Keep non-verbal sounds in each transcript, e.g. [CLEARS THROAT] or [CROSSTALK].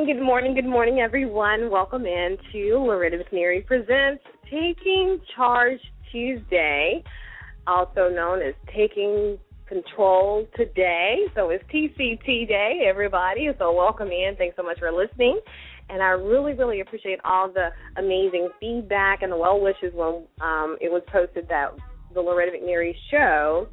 Morning, good morning, good morning, everyone. Welcome in to Loretta McNary Presents Taking Charge Tuesday, also known as Taking Control Today. So it's TCT Day, everybody. So welcome in. Thanks so much for listening. And I really, really appreciate all the amazing feedback and the well wishes when um, it was posted that the Loretta McNary show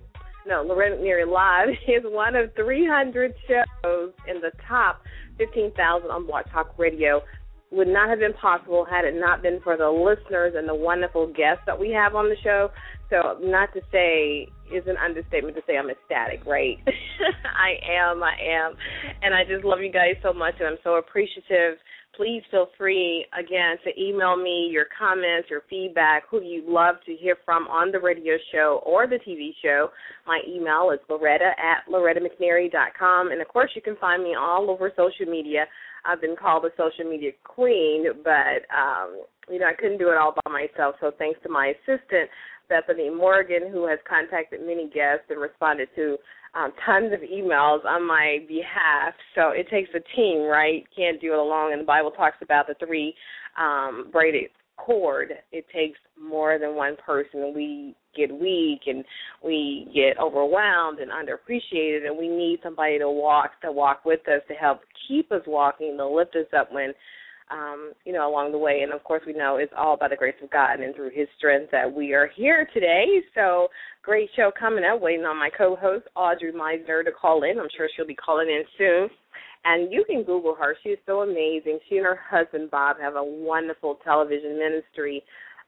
no, Loretta McNary Live [LAUGHS] is one of 300 shows in the top 15,000 on Blog Talk Radio. Would not have been possible had it not been for the listeners and the wonderful guests that we have on the show. So, not to say is an understatement to say I'm ecstatic, right? [LAUGHS] I am, I am. And I just love you guys so much, and I'm so appreciative please feel free again to email me your comments, your feedback, who you'd love to hear from on the radio show or the TV show. My email is Loretta at LorettaMcNary.com. And of course, you can find me all over social media. I've been called a social media queen, but um, you know I couldn't do it all by myself. So thanks to my assistant Bethany Morgan, who has contacted many guests and responded to um, tons of emails on my behalf. So it takes a team, right? Can't do it alone. And the Bible talks about the three um, braided cord. It takes more than one person. We get weak and we get overwhelmed and underappreciated, and we need somebody to walk to walk with us to help keep us walking, to lift us up when um, you know, along the way. And of course, we know it's all by the grace of God and through His strength that we are here today. So, great show coming up. Waiting on my co-host Audrey Meisner to call in. I'm sure she'll be calling in soon. And you can Google her. She's so amazing. She and her husband Bob have a wonderful television ministry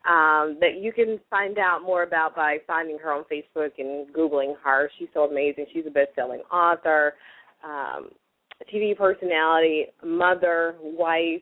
um, that you can find out more about by finding her on Facebook and Googling her. She's so amazing. She's a best-selling author, um, TV personality, mother, wife,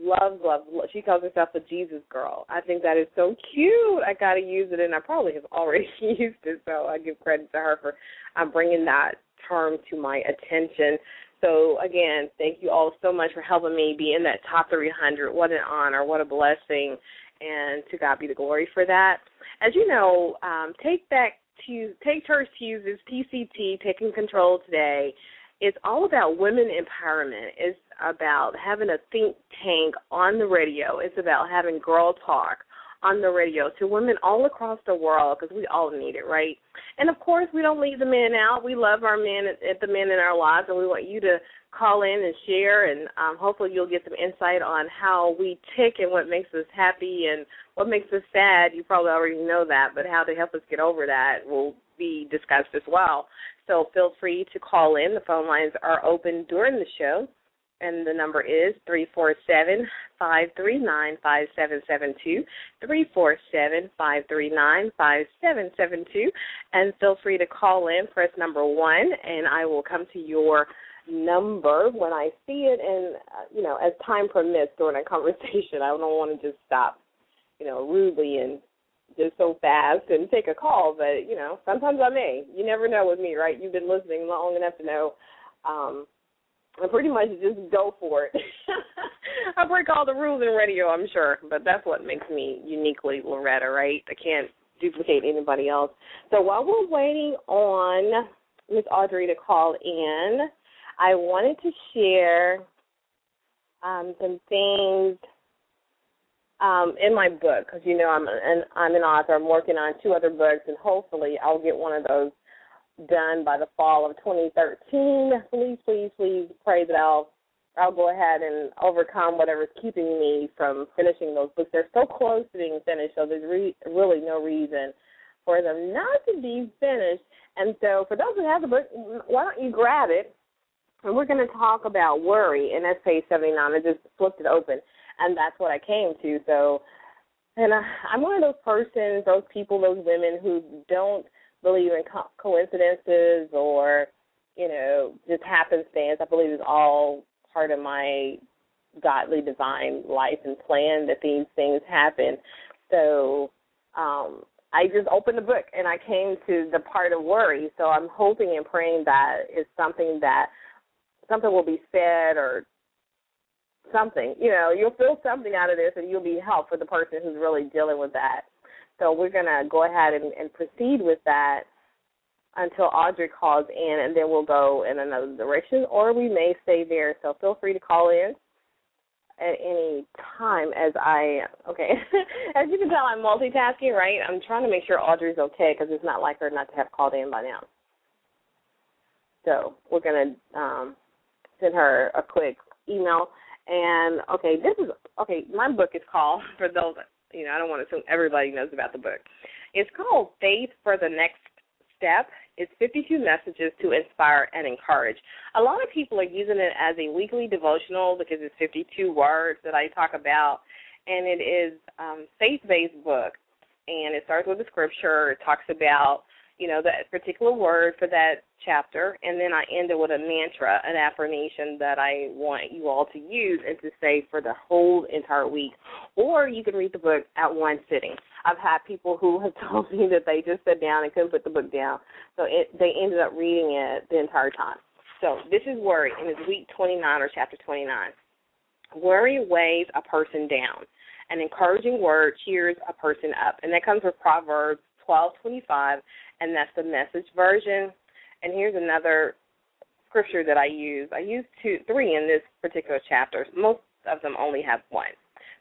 love, love, love. She calls herself a Jesus girl. I think that is so cute. I got to use it, and I probably have already [LAUGHS] used it, so I give credit to her for um, bringing that term to my attention. So again, thank you all so much for helping me be in that top 300. What an honor, what a blessing, and to God be the glory for that. As you know, um, take back to take charge Tuesdays TCT, taking control today it's all about women empowerment. It's about having a think tank on the radio. It's about having girl talk on the radio to women all across the world because we all need it, right? And of course, we don't leave the men out. We love our men, at the men in our lives, and we want you to call in and share. And um, hopefully, you'll get some insight on how we tick and what makes us happy and what makes us sad. You probably already know that, but how to help us get over that will be discussed as well. So feel free to call in. The phone lines are open during the show, and the number is three four seven five three nine five seven seven two three four seven five three nine five seven seven two, and feel free to call in. Press number one, and I will come to your number when I see it, and uh, you know, as time permits during a [LAUGHS] conversation. I don't want to just stop, you know, rudely and just so fast and take a call, but you know, sometimes I may. You never know with me, right? You've been listening long enough to know um I pretty much just go for it. [LAUGHS] I break all the rules in radio, I'm sure, but that's what makes me uniquely Loretta, right? I can't duplicate anybody else. So while we're waiting on Miss Audrey to call in, I wanted to share um, some things um, in my book because you know I'm an I'm an author. I'm working on two other books, and hopefully I'll get one of those done by the fall of 2013. Please, please, please pray that I'll I'll go ahead and overcome whatever's keeping me from finishing those books. They're so close to being finished, so there's re- really no reason for them not to be finished. And so, for those who have the book, why don't you grab it? And we're going to talk about worry. That's page 79. I just flipped it open, and that's what I came to. So, and I, I'm one of those persons, those people, those women who don't believe in co- coincidences or you know just happenstance. I believe it's all part of my godly divine life and plan that these things happen. So um I just opened the book and I came to the part of worry. So I'm hoping and praying that it's something that something will be said or something. You know, you'll feel something out of this and you'll be help for the person who's really dealing with that. So we're to go ahead and, and proceed with that until Audrey calls in, and then we'll go in another direction, or we may stay there. So feel free to call in at any time as I okay. [LAUGHS] as you can tell, I'm multitasking, right? I'm trying to make sure Audrey's okay because it's not like her not to have called in by now. So we're gonna um, send her a quick email. And okay, this is okay. My book is called [LAUGHS] for those you know. I don't want to assume everybody knows about the book. It's called Faith for the Next Step. It's 52 messages to inspire and encourage. A lot of people are using it as a weekly devotional because it's 52 words that I talk about, and it is um, faith-based book. And it starts with a scripture. It talks about you know, that particular word for that chapter, and then I end it with a mantra, an affirmation that I want you all to use and to say for the whole entire week. Or you can read the book at one sitting. I've had people who have [LAUGHS] told me that they just sat down and couldn't put the book down, so it, they ended up reading it the entire time. So this is worry, and it's week 29 or chapter 29. Worry weighs a person down. An encouraging word cheers a person up, and that comes from Proverbs 12:25 and that's the message version. And here's another scripture that I use. I use two, three in this particular chapter. Most of them only have one.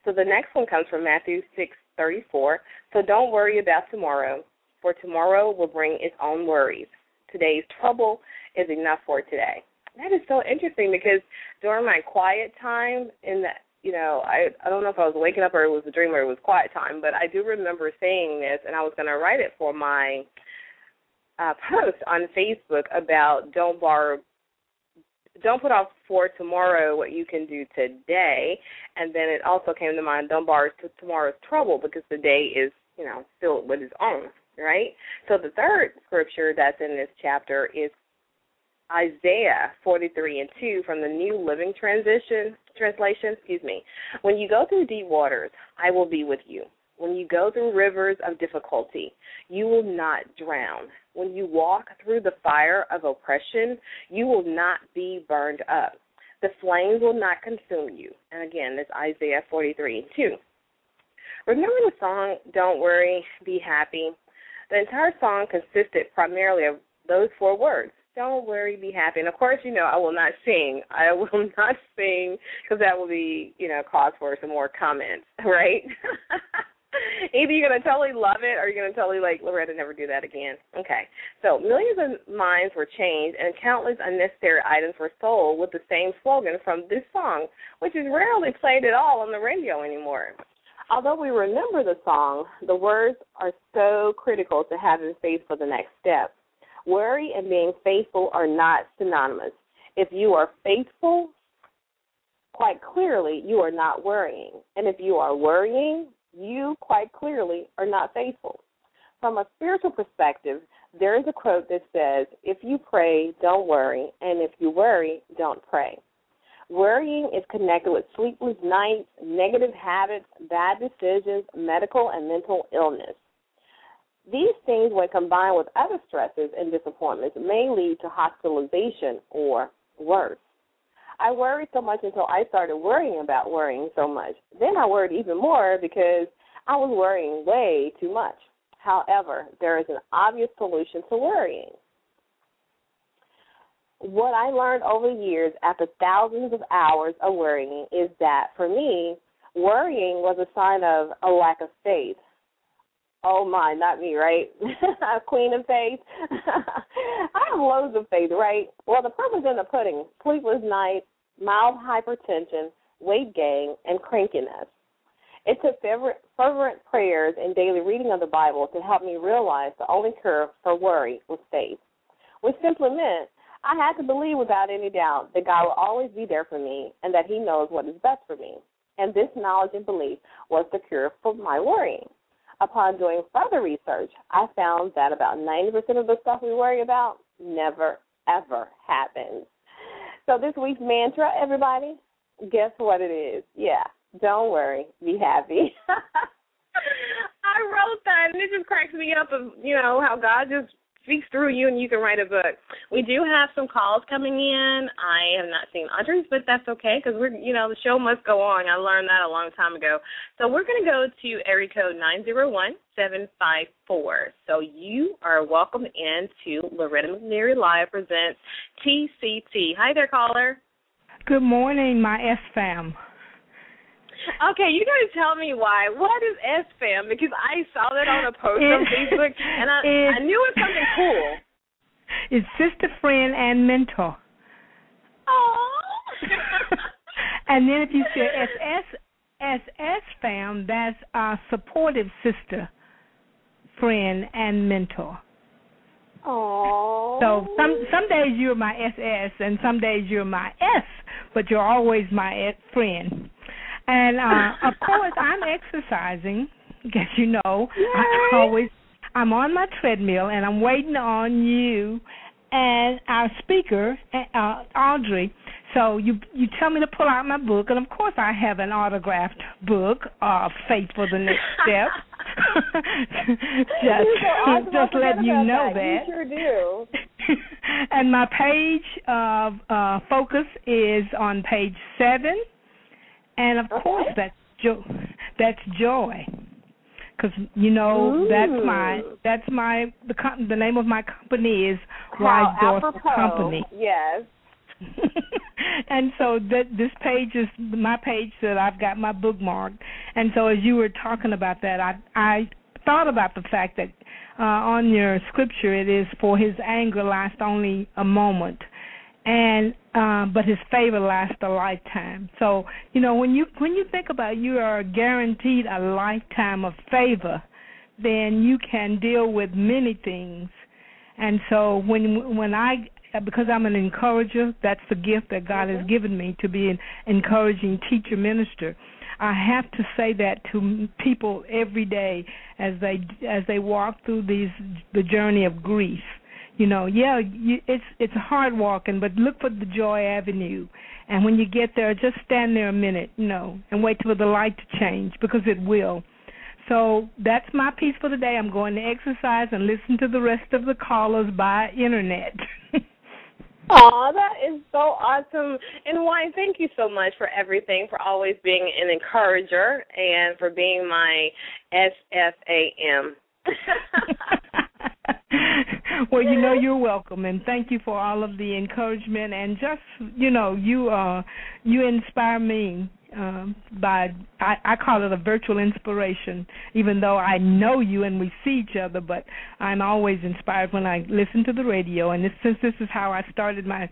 So the next one comes from Matthew six thirty four. So don't worry about tomorrow, for tomorrow will bring its own worries. Today's trouble is enough for today. That is so interesting because during my quiet time in the you know, I I don't know if I was waking up or it was a dream or it was quiet time, but I do remember saying this and I was gonna write it for my uh, post on Facebook about don't borrow don't put off for tomorrow what you can do today. And then it also came to mind, don't borrow to tomorrow's trouble because the day is, you know, filled with its own, right? So the third scripture that's in this chapter is Isaiah 43 and 2 from the New Living Transition translation, excuse me. When you go through deep waters, I will be with you. When you go through rivers of difficulty, you will not drown. When you walk through the fire of oppression, you will not be burned up. The flames will not consume you. And again, that's Isaiah 43 2. Remember the song, Don't Worry, Be Happy? The entire song consisted primarily of those four words. Don't worry, be happy. And of course, you know, I will not sing. I will [LAUGHS] not sing because that will be, you know, cause for some more comments, [LAUGHS] right? [LAUGHS] [LAUGHS] Either you're gonna totally love it or you're gonna totally like Loretta never do that again. Okay. So millions of minds were changed and countless unnecessary items were sold with the same slogan from this song, which is rarely played at all on the radio anymore. Although we remember the song, the words are so critical to having faith for the next step. Worry and being faithful are not synonymous. If you are faithful, quite clearly you are not worrying. And if you are worrying, you quite clearly are not faithful. From a spiritual perspective, there is a quote that says, If you pray, don't worry, and if you worry, don't pray. Worrying is connected with sleepless nights, negative habits, bad decisions, medical and mental illness. These things, when combined with other stresses and disappointments, may lead to hospitalization or worse. I worried so much until I started worrying about worrying so much. Then I worried even more because I was worrying way too much. However, there is an obvious solution to worrying. What I learned over the years after thousands of hours of worrying is that for me, worrying was a sign of a lack of faith. Oh my, not me, right? [LAUGHS] Queen of faith. [LAUGHS] I have loads of faith, right? Well, the proof is in the pudding. Sleepless nights, mild hypertension, weight gain, and crankiness. It took fervent prayers and daily reading of the Bible to help me realize the only cure for worry was faith, which simply meant I had to believe without any doubt that God will always be there for me and that He knows what is best for me. And this knowledge and belief was the cure for my worrying. Upon doing further research, I found that about 90% of the stuff we worry about never, ever happens. So this week's mantra, everybody, guess what it is? Yeah, don't worry, be happy. [LAUGHS] I wrote that, and it just cracks me up of you know how God just speaks through you and you can write a book. We do have some calls coming in. I have not seen Audrey's, but that's okay because we're, you know, the show must go on. I learned that a long time ago. So we're going to go to area code nine zero one seven five four. So you are welcome into Loretta McNary Live presents TCT. Hi there, caller. Good morning, my S fam. Okay, you got to tell me why. What is S fam? Because I saw that on a post on Facebook, and I, I knew it was something cool. It's sister, friend, and mentor. Oh. and then if you say SS SS fam, that's a supportive sister, friend, and mentor. Oh. So some some days you're my SS, and some days you're my S, but you're always my friend. And uh of course I'm exercising, [LAUGHS] as you know. I always I'm on my treadmill and I'm waiting on you and our speaker, uh, Audrey. So you you tell me to pull out my book, and of course I have an autographed book, uh, "Faith for the Next [LAUGHS] Step." [LAUGHS] just just letting you know that. that. You sure do. and my page of uh, focus is on page seven and of okay. course that's joy. That's joy. Because you know Ooh. that's my that's my the com- the name of my company is Wise Door Company. Yes. [LAUGHS] and so that this page is my page that I've got my bookmarked. And so as you were talking about that, I I thought about the fact that uh, on your scripture it is for his anger lasts only a moment and um but his favor lasts a lifetime. So you know when you when you think about you are guaranteed a lifetime of favor then you can deal with many things. And so when when i because i'm an encourager that's the gift that god mm-hmm. has given me to be an encouraging teacher minister. I have to say that to people every day as they as they walk through these the journey of grief you know, yeah, you, it's it's hard walking, but look for the Joy Avenue, and when you get there, just stand there a minute, you know, and wait for the light to change because it will. So that's my piece for today. I'm going to exercise and listen to the rest of the callers by internet. [LAUGHS] Aw, that is so awesome. And why thank you so much for everything, for always being an encourager and for being my SFAM. [LAUGHS] [LAUGHS] well, you know you're welcome, and thank you for all of the encouragement and just you know you uh you inspire me um by I, I call it a virtual inspiration even though I know you and we see each other but I'm always inspired when I listen to the radio and this, since this is how I started my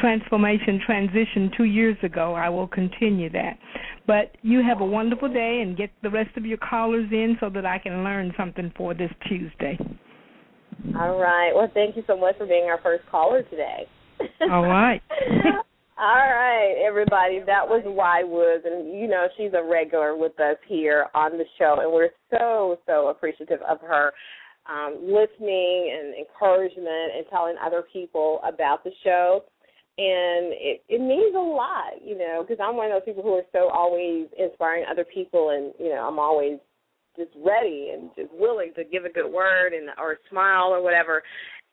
transformation transition 2 years ago I will continue that. But you have a wonderful day and get the rest of your callers in so that I can learn something for this Tuesday all right. Well, thank you so much for being our first caller today. All right. [LAUGHS] All right, everybody. That was Y Woods, and you know she's a regular with us here on the show, and we're so so appreciative of her um, listening and encouragement and telling other people about the show. And it it means a lot, you know, because I'm one of those people who are so always inspiring other people, and you know I'm always just ready and just willing to give a good word and or smile or whatever.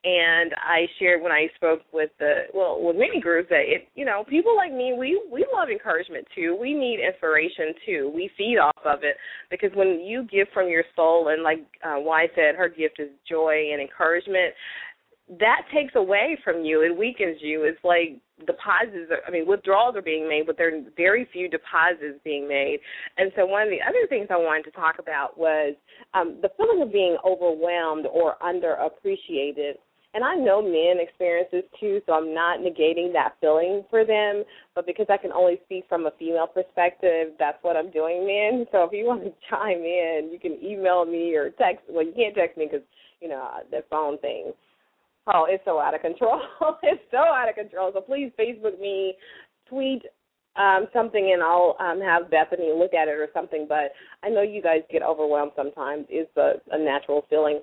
And I shared when I spoke with the well with many groups that it you know people like me we we love encouragement too. We need inspiration too. We feed off of it because when you give from your soul and like uh, Y said, her gift is joy and encouragement that takes away from you and weakens you. It's like deposits, are, I mean, withdrawals are being made, but there are very few deposits being made. And so, one of the other things I wanted to talk about was um, the feeling of being overwhelmed or underappreciated. And I know men experience this too, so I'm not negating that feeling for them. But because I can only speak from a female perspective, that's what I'm doing, men. [LAUGHS] So if you want to chime in, you can email me or text. Well, you can't text me because you know the phone thing Oh, it's so out of control. [LAUGHS] it's so out of control. So please Facebook me, tweet um, something, and I'll um, have Bethany look at it or something. But I know you guys get overwhelmed sometimes. It's a, a natural feeling.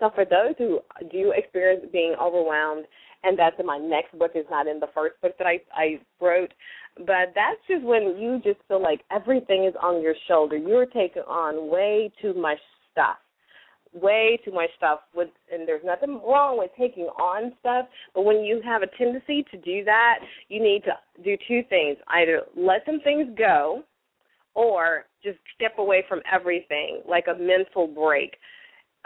So for those who do experience being overwhelmed, and that's in my next book is not in the first book that I I wrote, but that's just when you just feel like everything is on your shoulder. You're taking on way too much stuff way too much stuff with and there's nothing wrong with taking on stuff but when you have a tendency to do that you need to do two things. Either let some things go or just step away from everything like a mental break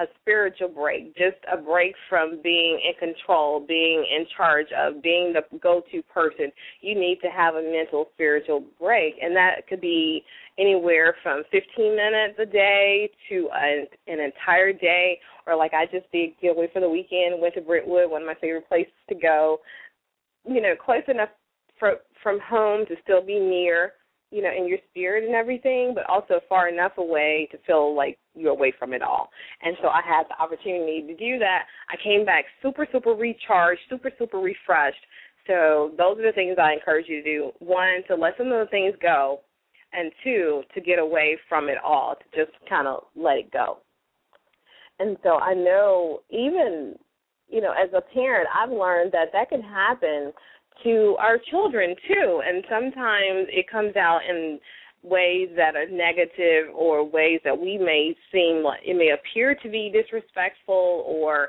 a spiritual break, just a break from being in control, being in charge of being the go to person. You need to have a mental spiritual break. And that could be anywhere from 15 minutes a day to a, an entire day. Or like I just did get away for the weekend, went to Brentwood, one of my favorite places to go. You know, close enough for, from home to still be near you know, in your spirit and everything, but also far enough away to feel like you're away from it all. And so I had the opportunity to do that. I came back super, super recharged, super, super refreshed. So those are the things I encourage you to do. One, to let some of the things go, and two, to get away from it all, to just kind of let it go. And so I know even, you know, as a parent, I've learned that that can happen to our children too. And sometimes it comes out in ways that are negative or ways that we may seem like it may appear to be disrespectful or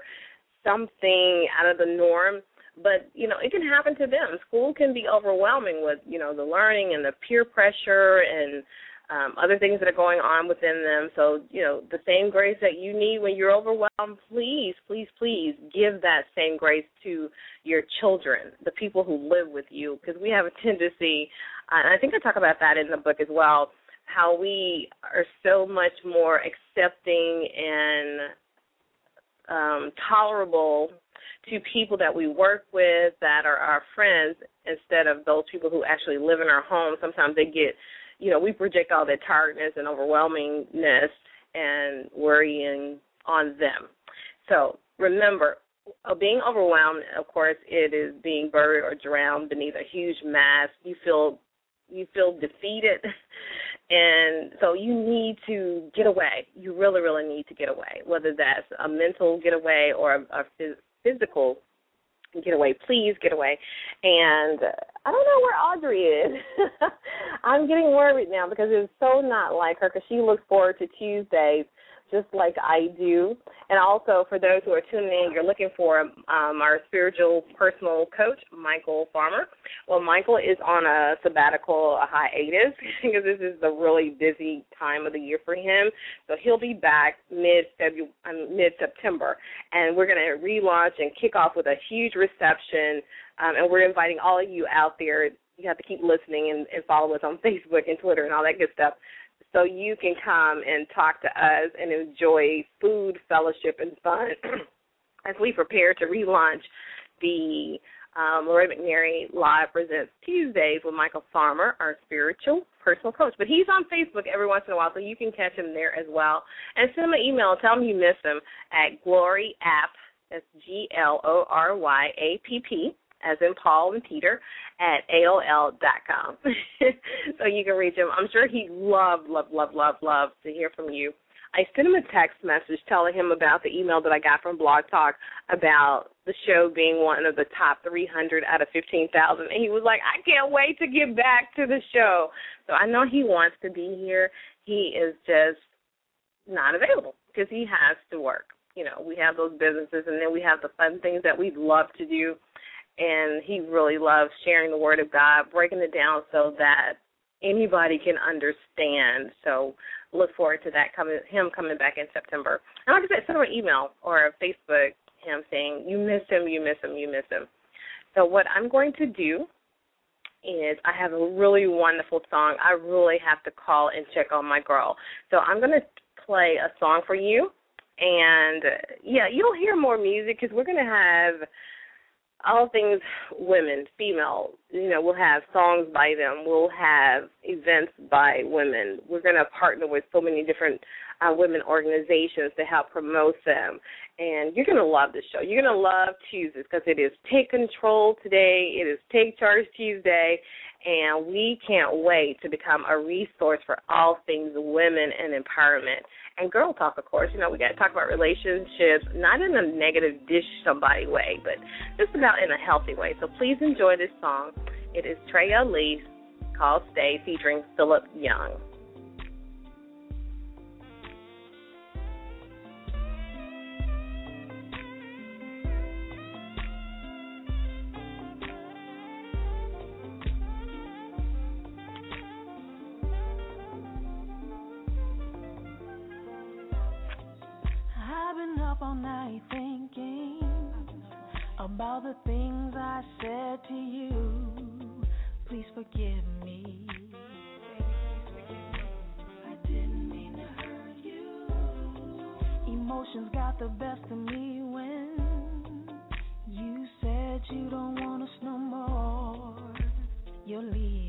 something out of the norm but you know it can happen to them school can be overwhelming with you know the learning and the peer pressure and um, other things that are going on within them. So, you know, the same grace that you need when you're overwhelmed, please, please, please give that same grace to your children, the people who live with you, because we have a tendency, and I think I talk about that in the book as well, how we are so much more accepting and um, tolerable to people that we work with that are our friends instead of those people who actually live in our home. Sometimes they get you know, we project all that tiredness and overwhelmingness and worrying on them. So remember, uh, being overwhelmed, of course, it is being buried or drowned beneath a huge mass. You feel you feel defeated, [LAUGHS] and so you need to get away. You really, really need to get away, whether that's a mental getaway or a, a physical get away, please get away. And I don't know where Audrey is. [LAUGHS] I'm getting worried now because it's so not like her because she looks forward to Tuesdays just like I do. And also, for those who are tuning in, you're looking for um, our spiritual personal coach, Michael Farmer. Well, Michael is on a sabbatical, a hiatus, [LAUGHS] because this is the really busy time of the year for him. So he'll be back mid February, mid September, and we're going to relaunch and kick off with a huge reception. Um, and we're inviting all of you out there. You have to keep listening and, and follow us on [LAUGHS] Facebook and Twitter and all that good stuff so you can come and talk to us and enjoy food, fellowship, and fun [CLEARS THROAT] as we prepare to relaunch the um, Loretta McNary Live Presents Tuesdays with Michael Farmer, our spiritual personal coach. But he's on Facebook every once in a while, so you can catch him there as well. And send him an email. Tell him you miss him at Glory App. That's G L O R Y A P P as in Paul and Peter, at AOL dot com. [LAUGHS] so you can reach him. I'm sure he'd love, love, love, love, love to hear from you. I sent him a text message telling him about the email that I got from Blog Talk about the show being one of the top 300 out of 15,000. And he was like, I can't wait to get back to the show. So I know he wants to be here. He is just not available because he has to work. you know, we have those businesses and then we have the fun things that we love to do. And he really loves sharing the word of God, breaking it down so that anybody can understand. So look forward to that coming him coming back in September. And like I said, send him an email or a Facebook him saying, You miss him, you miss him, you miss him. So what I'm going to do is I have a really wonderful song. I really have to call and check on my girl. So I'm going to play a song for you. And yeah, you'll hear more music because we're going to have all things women, female. You know, we'll have songs by them. We'll have events by women. We're going to partner with so many different uh, women organizations to help promote them. And you're going to love this show. You're going to love Tuesdays because it is Take Control today. It is Take Charge Tuesday. And we can't wait to become a resource for all things women and empowerment. And girl talk, of course. You know, we got to talk about relationships, not in a negative dish somebody way, but just about in a healthy way. So please enjoy this song. It is Trey Elise called Stay featuring Philip Young. The things I said to you. Please forgive me. I didn't mean to hurt you. Emotions got the best of me when you said you don't want us no more. You're leaving.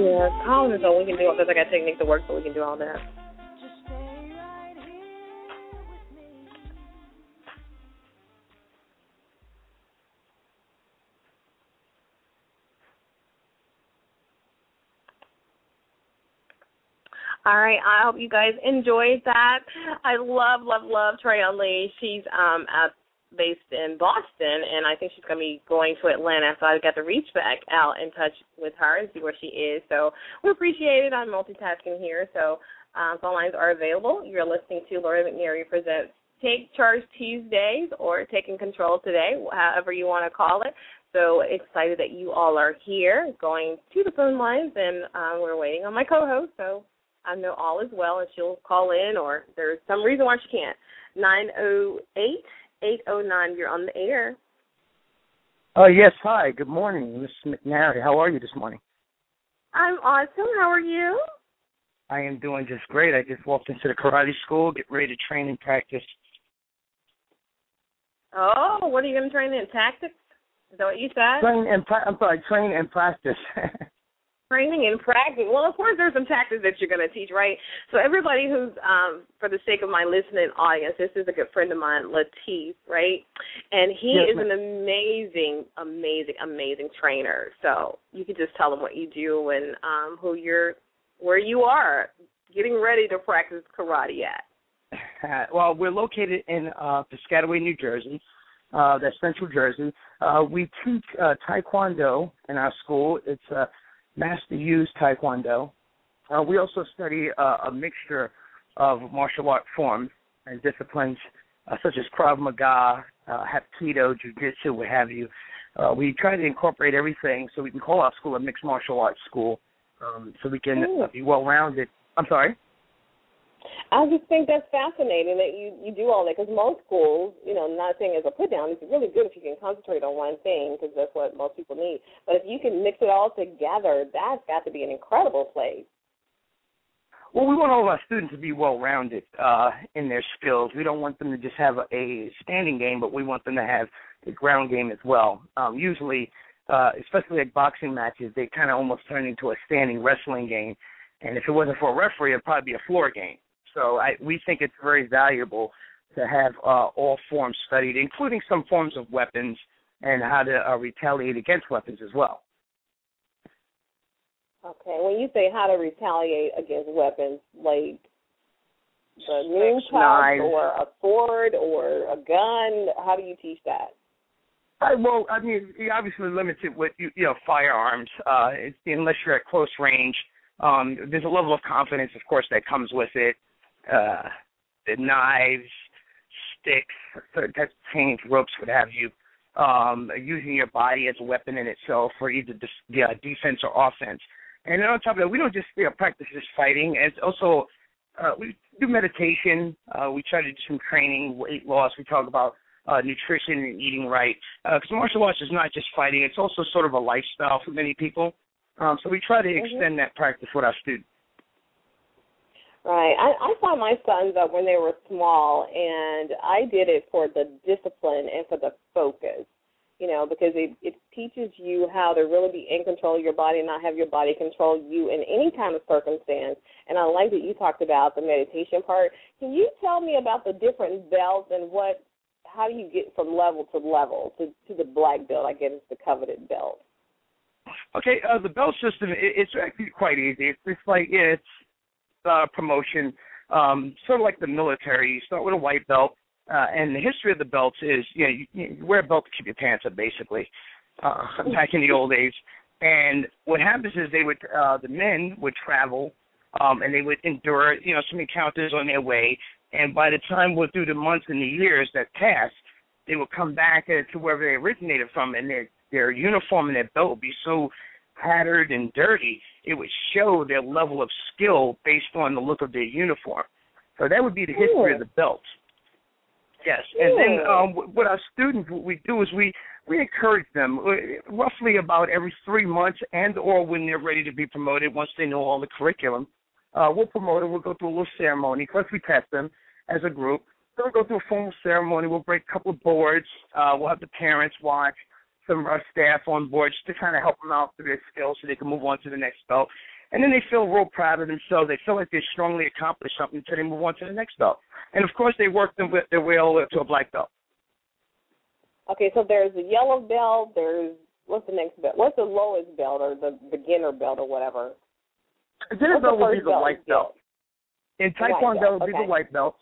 Yeah, college is all we can do because I got technique to work, so we can do all that. All right, I hope you guys enjoyed that. I love, love, love Trayon Lee. She's um, a based in Boston, and I think she's going to be going to Atlanta. So I've got to reach back out in touch with her and see where she is. So we appreciate it. I'm multitasking here, so um, phone lines are available. You're listening to Laura McNary presents Take Charge Tuesdays or Taking Control Today, however you want to call it. So excited that you all are here, going to the phone lines, and um, we're waiting on my co-host. So I know all is well, and she'll call in, or there's some reason why she can't. Nine zero eight eight zero nine. You're on the air. Oh yes, hi. Good morning, Miss McNary. How are you this morning? I'm awesome. How are you? I am doing just great. I just walked into the karate school, get ready to train and practice. Oh, what are you going to train in? Tactics? Is that what you said? Train and pra- I'm sorry, train and practice. [LAUGHS] Training and practice. Well, of course, there's some tactics that you're going to teach, right? So everybody who's, um, for the sake of my listening audience, this is a good friend of mine, Latif, right? And he Yes, is ma'am. an amazing, amazing, amazing trainer. So you can just tell him what you do and um, who you're, where you are, getting ready to practice karate at. [LAUGHS] Well, we're located in uh, Piscataway, New Jersey. Uh, that's Central Jersey. Uh, we teach uh, Taekwondo in our school. It's uh, Master Use Taekwondo. Uh, we also study uh, a mixture of martial art forms and disciplines uh, such as Krav Maga, uh, Hapkido, Jiu-Jitsu, what have you. Uh, we try to incorporate everything so we can call our school a mixed martial arts school um, so we can uh, be well-rounded. I'm sorry? I just think that's fascinating that you you do all that because most schools, you know, not saying as a put down, it's really good if you can concentrate on one thing because that's what most people need. But if you can mix it all together, that's got to be an incredible place. Well, we want all of our students to be well-rounded uh, in their skills. We don't want them to just have a, standing game, but we want them to have a ground game as well. Um, usually, uh, especially like boxing matches, they kind of almost turn into a standing wrestling game. And if it wasn't for a referee, it'd probably be a floor game. So I, we think it's very valuable to have uh, all forms studied, including some forms of weapons and how to uh, retaliate against weapons as well. Okay, when you say how to retaliate against weapons, like the noon Knives. or a sword or a gun, how do you teach that? I, well, I mean, you're obviously limited with you, you know firearms, uh, it's, unless you're at close range. Um, there's a level of confidence, of course, that comes with it. Uh, the knives, sticks, of chains, ropes, what have you. Um, using your body as a weapon in itself for either dis- yeah, defense or offense. And then on top of that, we don't just you know, practice just fighting. It's also uh, we do meditation. Uh, we try to do some training, weight loss. We talk about uh, nutrition and eating right. Because martial arts is not just fighting; it's also sort of a lifestyle for many people. Um, so we try to extend that practice with our students. Right. I, I saw my sons up when they were small, and I did it for the discipline and for the focus. You know, because it it teaches you how to really be in control of your body and not have your body control you in any kind of circumstance. And I like that you talked about the meditation part. Can you tell me about the different belts and what? How do you get from level to level to to the black belt? I guess it's the coveted belt. Okay, uh, the belt system it, it's actually quite easy. It's just like yeah, it's uh, promotion, um, sort of like the military. You start with a white belt, uh, and the history of the belts is you know you, you wear a belt to keep your pants up, basically. Uh, [LAUGHS] back in the old days, and what happens is they would uh, the men would travel, um, and they would endure you know some encounters on their way, and by the time we're through the months and the years that passed, they would come back to wherever they originated from, and their their uniform and their belt would be so tattered and dirty, it would show their level of skill based on the look of their uniform. So that would be the history of the belt. Yes, and then um, what our students, what we do is we we encourage them uh, roughly about every three months, and or when they're ready to be promoted, once they know all the curriculum, uh, we'll promote them. We'll go through a little ceremony. First, we test them as a group. Then we'll go through a formal ceremony. We'll break a couple of boards. Uh, we'll have the parents watch some of our staff on board just to kind of help them out through their skills so they can move on to the next belt. And then they feel real proud of themselves. They feel like they strongly accomplished something until they move on to the next belt. And of course, they work them with their way all the way up to a black belt. Okay, so there's the yellow belt. There's what's the next belt? What's the lowest belt or the beginner belt or whatever? Beginner belt would be the white you belt. In Taekwondo, belt, it'll be okay. the white belt.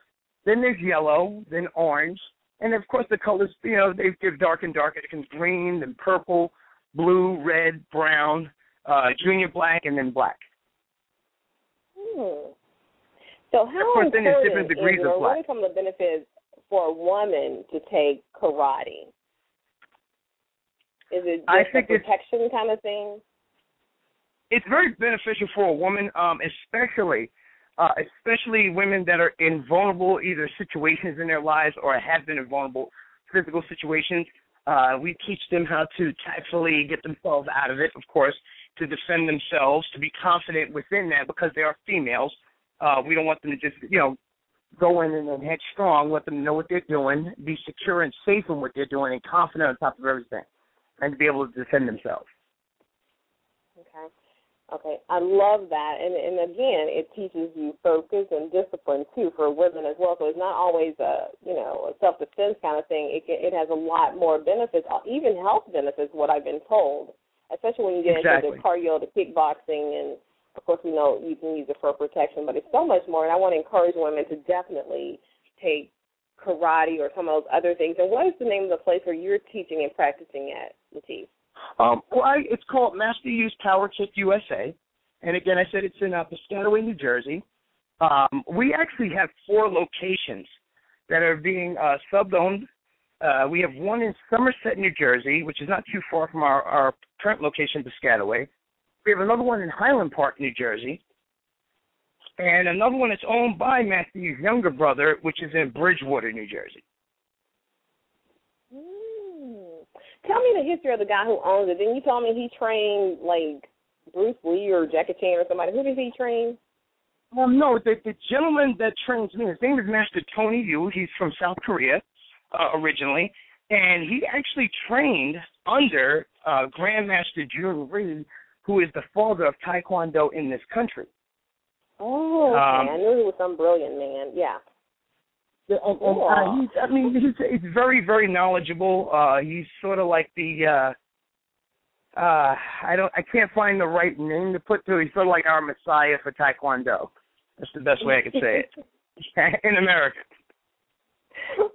Then there's yellow, then orange, and of course the colors. You know, they get dark and dark. It becomes green, then purple, blue, red, brown, uh, junior black, and then black. Hmm. So how Of course, then there's important different degrees is, of or what black. are some of the benefits for a woman to take karate? Is it just I a think it's- protection kind of thing? it's very beneficial for a woman, um, especially uh, especially women that are in vulnerable either situations in their lives or have been in vulnerable physical situations. Uh, we teach them how to tactfully get themselves out of it, of course, to defend themselves, to be confident within that because they are females. Uh, we don't want them to just, you know, go in and, and headstrong. Let them know what they're doing, be secure and safe in what they're doing, and confident on top of everything, and to be able to defend themselves. Okay. Okay. I love that. And and again, it teaches you focus and discipline too for women as well. So it's not always a you know a self defense kind of thing. It it has a lot more benefits, uh, even health benefits. What I've been told, especially when you get Exactly. into the cardio, the kickboxing, and of course we know you can use it for protection. But it's so much more. And I want to encourage women to definitely take karate or some of those other things. And what is the name of the place where you're teaching and practicing at, Latif? Um, well, I, it's called Master Yu's Power Kick USA, and again, I said it's in uh, Piscataway, New Jersey. Um, we actually have four locations that are being uh, sub-owned. Uh, we have one in Somerset, New Jersey, which is not too far from our, our current location, Piscataway. We have another one in Highland Park, New Jersey, and another one that's owned by Matthew's younger brother, which is in Bridgewater, New Jersey. Mm. Tell me the history of the guy who owns it. Then you told me he trained like Bruce Lee or Jackie Chan or somebody. Who does he train? Um, no, the, the gentleman that trains me, his name is Master Tony Yu. He's from South Korea uh, originally, and he actually trained under uh, Grandmaster Jhoon Rhee, who is the father of Taekwondo in this country. Oh, okay. Um, I knew he was some brilliant man. Yeah. And, and uh, he's, I mean, he's, he's very, very knowledgeable. Uh, he's sort of like the, uh, uh, I don't, I can't find the right name to put to. He's sort of like our messiah for Taekwondo. That's the best way I could say it [LAUGHS] in America.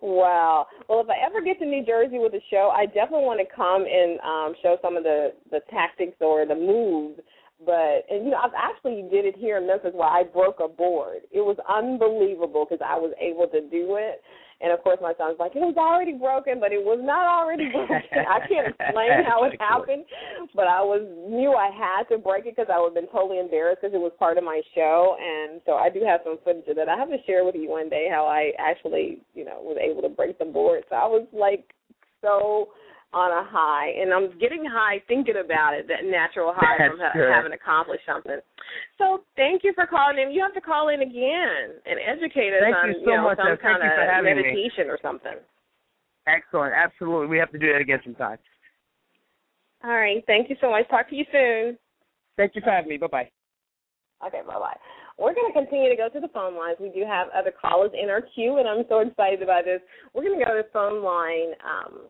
wow. Well, if I ever get to New Jersey with a show, I definitely want to come and um show some of the the tactics or the moves. But and you know, I've actually did it here in Memphis where I broke a board. It was unbelievable because I was able to do it. And of course, my son's like, it was already broken, but it was not already broken. I can't explain [LAUGHS] how it happened, but I was knew I had to break it because I would have been totally embarrassed because it was part of my show. And so I do have some footage of that. I have to share with you one day how I actually, you know, was able to break the board. So I was like so on a high, and I'm getting high thinking about it. That natural high from ha- having accomplished something. So thank you for calling in. You have to call in again and educate us Thank on you so know much, some kind you of having me. meditation or something. Excellent. Absolutely. We have to do that again sometime. All right. Thank you so much. Talk to you soon. Thank you for having me. Bye bye. Okay, bye bye. We're going to continue to go to the phone lines. We do have other callers in our queue, and I'm so excited about this. We're going to go to the phone line, um,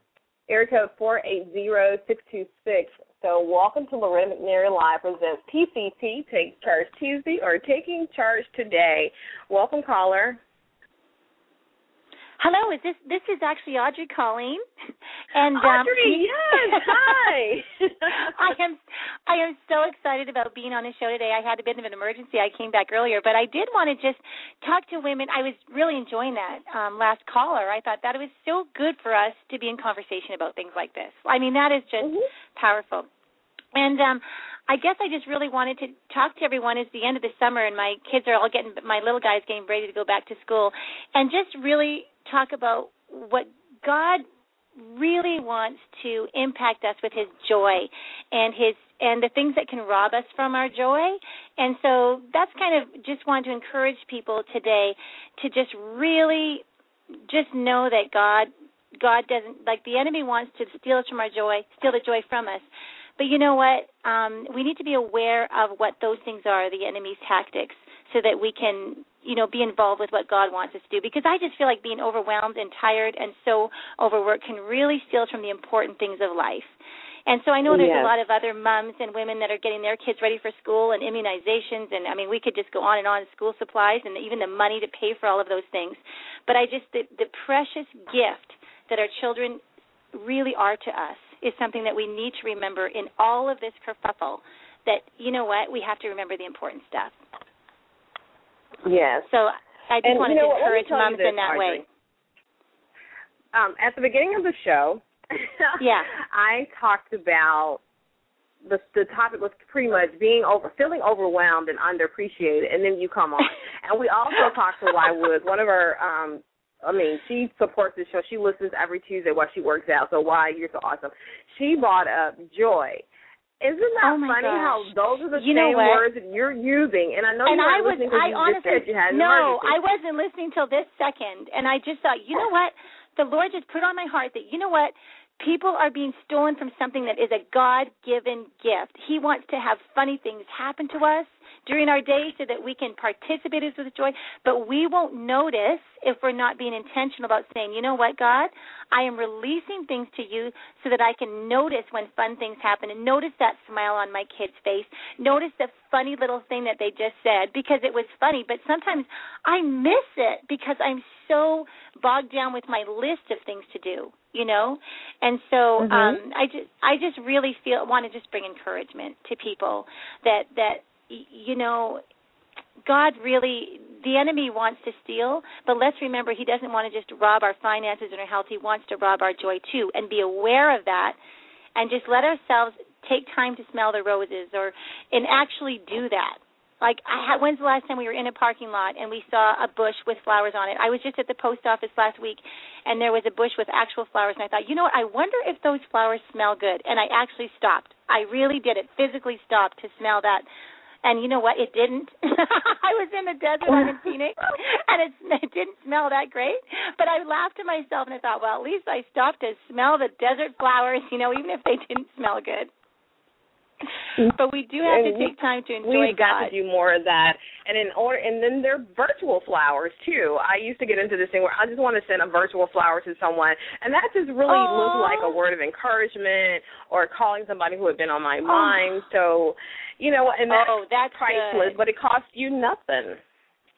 area code 480626. So, welcome to Loretta McNary Live presents PCT, Take Charge Tuesday, or Taking Charge Today. Welcome, caller. Hello, is this this is actually Audrey calling, [LAUGHS] and um, Audrey, [LAUGHS] yes, hi. [LAUGHS] I am I am so excited about being on the show today. I had a bit of an emergency. I came back earlier, but I did want to just talk to women. I was really enjoying that um, last caller. I thought that it was so good for us to be in conversation about things like this. I mean, that is just Mhm. powerful. And um I guess I just really wanted to talk to everyone. It's the end of the summer, and my kids are all getting, my little guy's getting ready to go back to school, and just really talk about what God really wants to impact us with His joy and His and the things that can rob us from our joy. And so that's kind of just want to encourage people today to just really just know that God God doesn't like the enemy wants to steal us from our joy, steal the joy from us. But you know what? Um, we need to be aware of what those things are, the enemy's tactics, so that we can, you know, be involved with what God wants us to do. Because I just feel like being overwhelmed and tired and so overworked can really steal us from the important things of life. And so I know there's Yes. a lot of other mums and women that are getting their kids ready for school and immunizations and I mean we could just go on and on school supplies and even the money to pay for all of those things. But I just the the precious gift that our children really are to us is something that we need to remember in all of this kerfuffle that you know what we have to remember the important stuff. Yes. So I just And, wanted you know to what, let me encourage moms this, in that way. Um, at the beginning of the show, [LAUGHS] Yeah. I talked about the the topic was pretty much being over feeling overwhelmed and underappreciated and then you come on. [LAUGHS] and we also talked to Y Woods, one of our um I mean, she supports the show. She listens every Tuesday while she works out. So why you're so awesome. She brought up joy. Isn't that Oh, funny how those are the You same words that you're using? And I know and you I was, listening I you honestly, just said you had no. I wasn't listening till this second, and I just thought, you know what? The Lord just put on my heart that you know what? People are being stolen from something that is a God-given gift. He wants to have funny things happen to us during our day so that we can participate with joy, but we won't notice if we're not being intentional about saying, you know what, God, I am releasing things to you so that I can notice when fun things happen and notice that smile on my kid's face, notice the funny little thing that they just said because it was funny, but sometimes I miss it because I'm so bogged down with my list of things to do, you know? And so Mhm. um I just I just really feel want to just bring encouragement to people that that you know God really, the enemy wants to steal, but let's remember he doesn't want to just rob our finances and our health. He wants to rob our joy too, and be aware of that, and just let ourselves take time to smell the roses, or and actually do that. Like, I when's the last time we were in a parking lot and we saw a bush with flowers on it? I was just at the post office last week, and there was a bush with actual flowers, and I thought, you know what? I wonder if those flowers smell good. And I actually stopped. I really did it. Physically stopped to smell that and you know what? It didn't. [LAUGHS] I was in the desert. I'm in Phoenix, and it, it didn't smell that great. But I laughed to myself, and I thought, well, at least I stopped to smell the desert flowers. You know, even if they didn't smell good. [LAUGHS] But we do have to And we- take time to enjoy We've got God. to do more of that, and in order, and then there are virtual flowers too. I used to get into this thing where I just want to send a virtual flower to someone, and that just really Aw. looked like a word of encouragement or calling somebody who had been on my mind. So, you know, and that's oh, that's priceless, good. but it costs you nothing.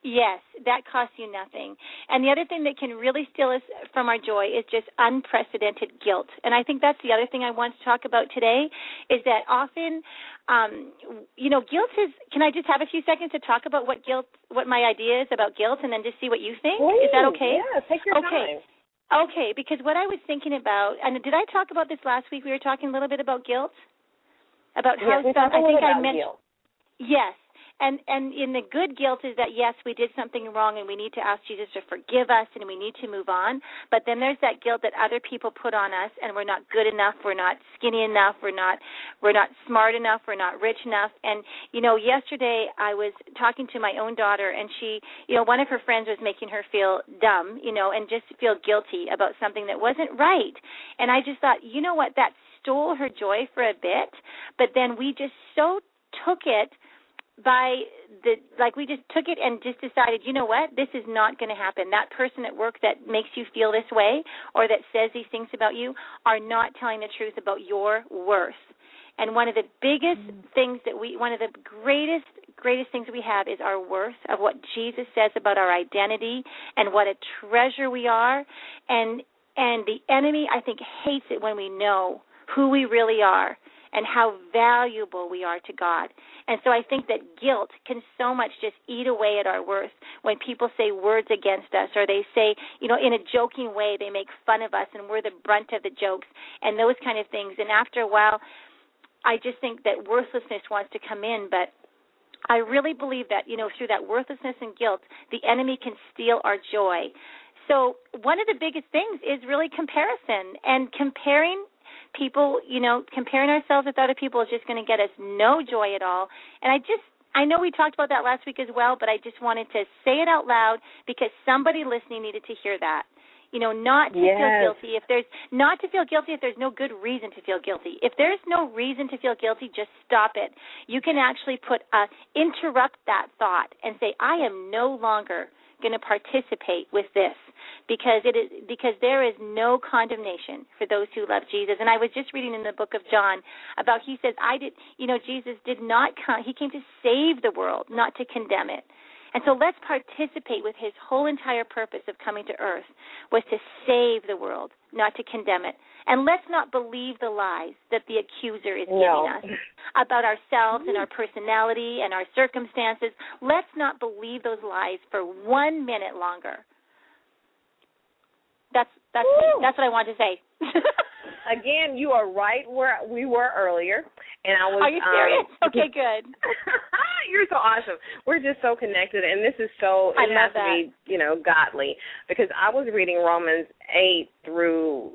Yes, that costs you nothing. And the other thing that can really steal us from our joy is just unprecedented guilt. And I think that's the other thing I want to talk about today is that often um you know guilt is can I just have a few seconds to talk about what guilt what my idea is about guilt and then just see what you think? is that okay? Yeah, take your Okay. time. Okay, because what I was thinking about, and did I talk about this last week? We were talking a little bit about guilt, about how Yes, we some. talked a I think I mentioned. Yes, and and in the good guilt is that yes, we did something wrong, and we need to ask Jesus to forgive us, and we need to move on. But then there's that guilt that other people put on us, and we're not good enough, we're not skinny enough, we're not we're not smart enough, we're not rich enough. And you know, yesterday I was talking to my own daughter, and she, you know, one of her friends was making her feel dumb, you know, and just feel guilty about something that wasn't right. And I just thought, you know what, that stole her joy for a bit, but then we just so took it by the like we just took it and just decided you know what? This is not going to happen. That person at work that makes you feel this way or that says these things about you are not telling the truth about your worth. And one of the biggest mm. things that we one of the greatest greatest things we have is our worth of what Jesus says about our identity and what a treasure we are. And and the enemy I think hates it when we know who we really are and how valuable we are to God. And so I think that guilt can so much just eat away at our worth when people say words against us or they say, you know, in a joking way, they make fun of us and we're the brunt of the jokes and those kind of things. And after a while, I just think that worthlessness wants to come in, but I really believe that, you know, through that worthlessness and guilt, the enemy can steal our joy. So, one of the biggest things is really comparison and comparing people, you know, comparing ourselves with other people is just going to get us no joy at all. And I just I know we talked about that last week as well, but I just wanted to say it out loud because somebody listening needed to hear that. You know, not to feel guilty if there's not to feel guilty if there's no good reason to feel guilty. If there's no reason to feel guilty, just stop it. You can actually put a interrupt that thought and say, I am no longer going to participate with this because it is because there is no condemnation for those who love Jesus. And I was just reading in the book of John about he says I did you know Jesus did not come he came to save the world, not to condemn it. And so let's participate with his whole entire purpose of coming to earth was to save the world, not to condemn it. And let's not believe the lies that the accuser is No. giving us about ourselves and our personality and our circumstances. Let's not believe those lies for one minute longer. That's that's Woo. that's what I wanted to say. [LAUGHS] Again, you are right where we were earlier, and I was. Are you serious? Um, [LAUGHS] okay, good. [LAUGHS] You're so awesome. We're just so connected, and this is so. I It love has to be, you know, godly because I was reading Romans eight through.